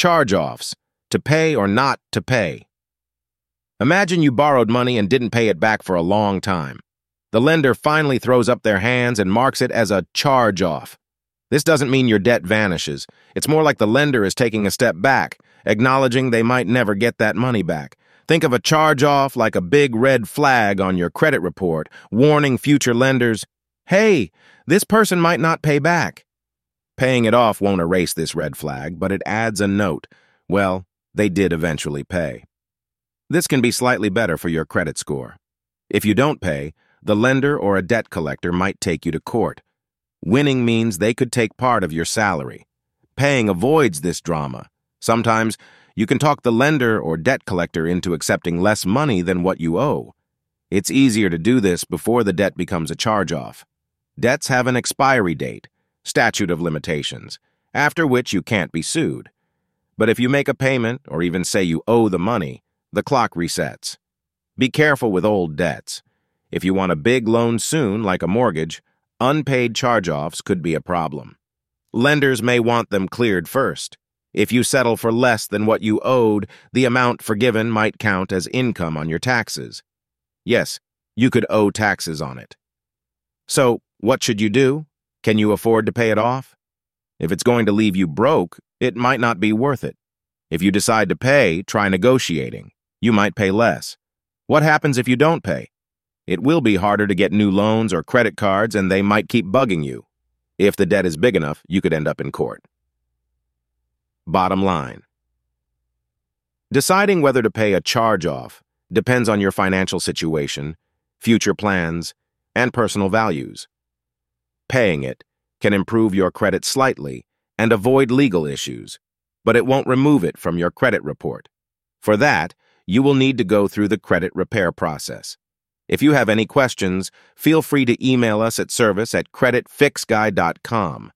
Charge-offs, to pay or not to pay. Imagine you borrowed money and didn't pay it back for a long time. The lender finally throws up their hands and marks it as a charge-off. This doesn't mean your debt vanishes. It's more like the lender is taking a step back, acknowledging they might never get that money back. Think of a charge-off like a big red flag on your credit report, warning future lenders, hey, this person might not pay back. Paying it off won't erase this red flag, but it adds a note. Well, they did eventually pay. This can be slightly better for your credit score. If you don't pay, the lender or a debt collector might take you to court. Winning means they could take part of your salary. Paying avoids this drama. Sometimes you can talk the lender or debt collector into accepting less money than what you owe. It's easier to do this before the debt becomes a charge-off. Debts have an expiry date, statute of limitations, after which you can't be sued. But if you make a payment or even say you owe the money, the clock resets. Be careful with old debts. If you want a big loan soon, like a mortgage, unpaid charge-offs could be a problem. Lenders may want them cleared first. If you settle for less than what you owed, the amount forgiven might count as income on your taxes. Yes, you could owe taxes on it. So, what should you do? Can you afford to pay it off? If it's going to leave you broke, it might not be worth it. If you decide to pay, try negotiating. You might pay less. What happens if you don't pay? It will be harder to get new loans or credit cards, and they might keep bugging you. If the debt is big enough, you could end up in court. Bottom line. Deciding whether to pay a charge-off depends on your financial situation, future plans, and personal values. Paying it can improve your credit slightly and avoid legal issues, but it won't remove it from your credit report. For that, you will need to go through the credit repair process. If you have any questions, feel free to email us at service at creditfixguy.com.